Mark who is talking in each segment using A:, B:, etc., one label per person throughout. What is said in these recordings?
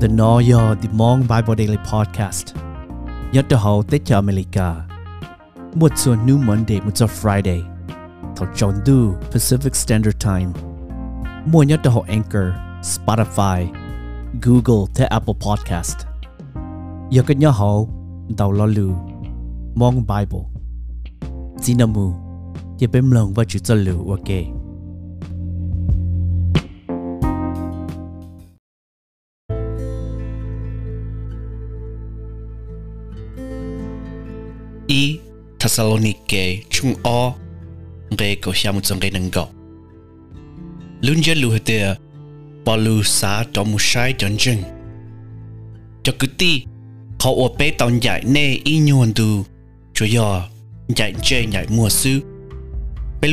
A: The Noyo The Mong Bible Daily Podcast. Nhớ cho hậu tế cho America. Một số New Monday, một số Friday. Thảo chọn Pacific Standard Time. Mua nhớ cho Anchor, Spotify, Google tới Apple Podcast. Nhớ cái nhớ hậu, Đầu lo Mong Bible. Zinamu Nhớ bếm lòng và chữ cho lưu, ok.
B: I Thessalonike, chung o nge ko hiamu tsang nge nang go. Lun je lu hete pa sa to mu shai jon jing. Cho cứ ti họ ô bé tao dạy nè y cho yo jai chơi jai mua su. Bé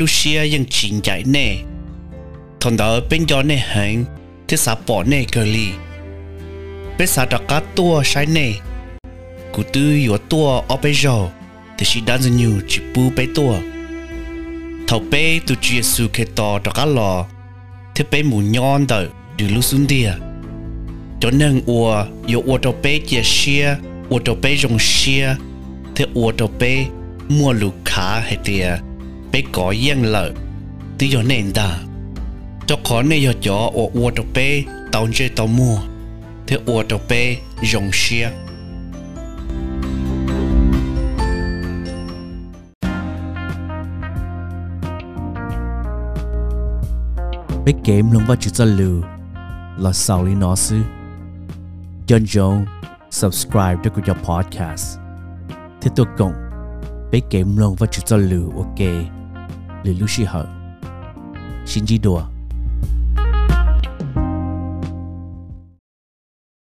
B: yang chin jai ne. Thằng da bên gió ne hẹn thế sa bỏ ne cơ li. Bé sa đặt cá tua shai ne. Cụ tư yo tua o bé jo thì chỉ đang dần nhiều chỉ bu bé tua. Thầu bé tu chia su cái to đặt cá lò. Thế bé mù nhon tờ được lu xuống đi cho nên ua yo ua đầu bé chia xia, ua đầu bé dùng xia. Thế ua đầu bé mua lù khá hay tiề bé có yên lợi tí cho nên ta cho khó nên yo cho ua ua đầu bé tao chơi tao mua. Thế ua đầu bé dùng xia.
A: bé kém lòng và chữ chân lừ. Là sao lý nó sư chân chồng subscribe cho kênh podcast. Thế tôi cũng bé kém lòng và chữ chân lừ, ok. Lì lúc sĩ hở xin chỉ đùa.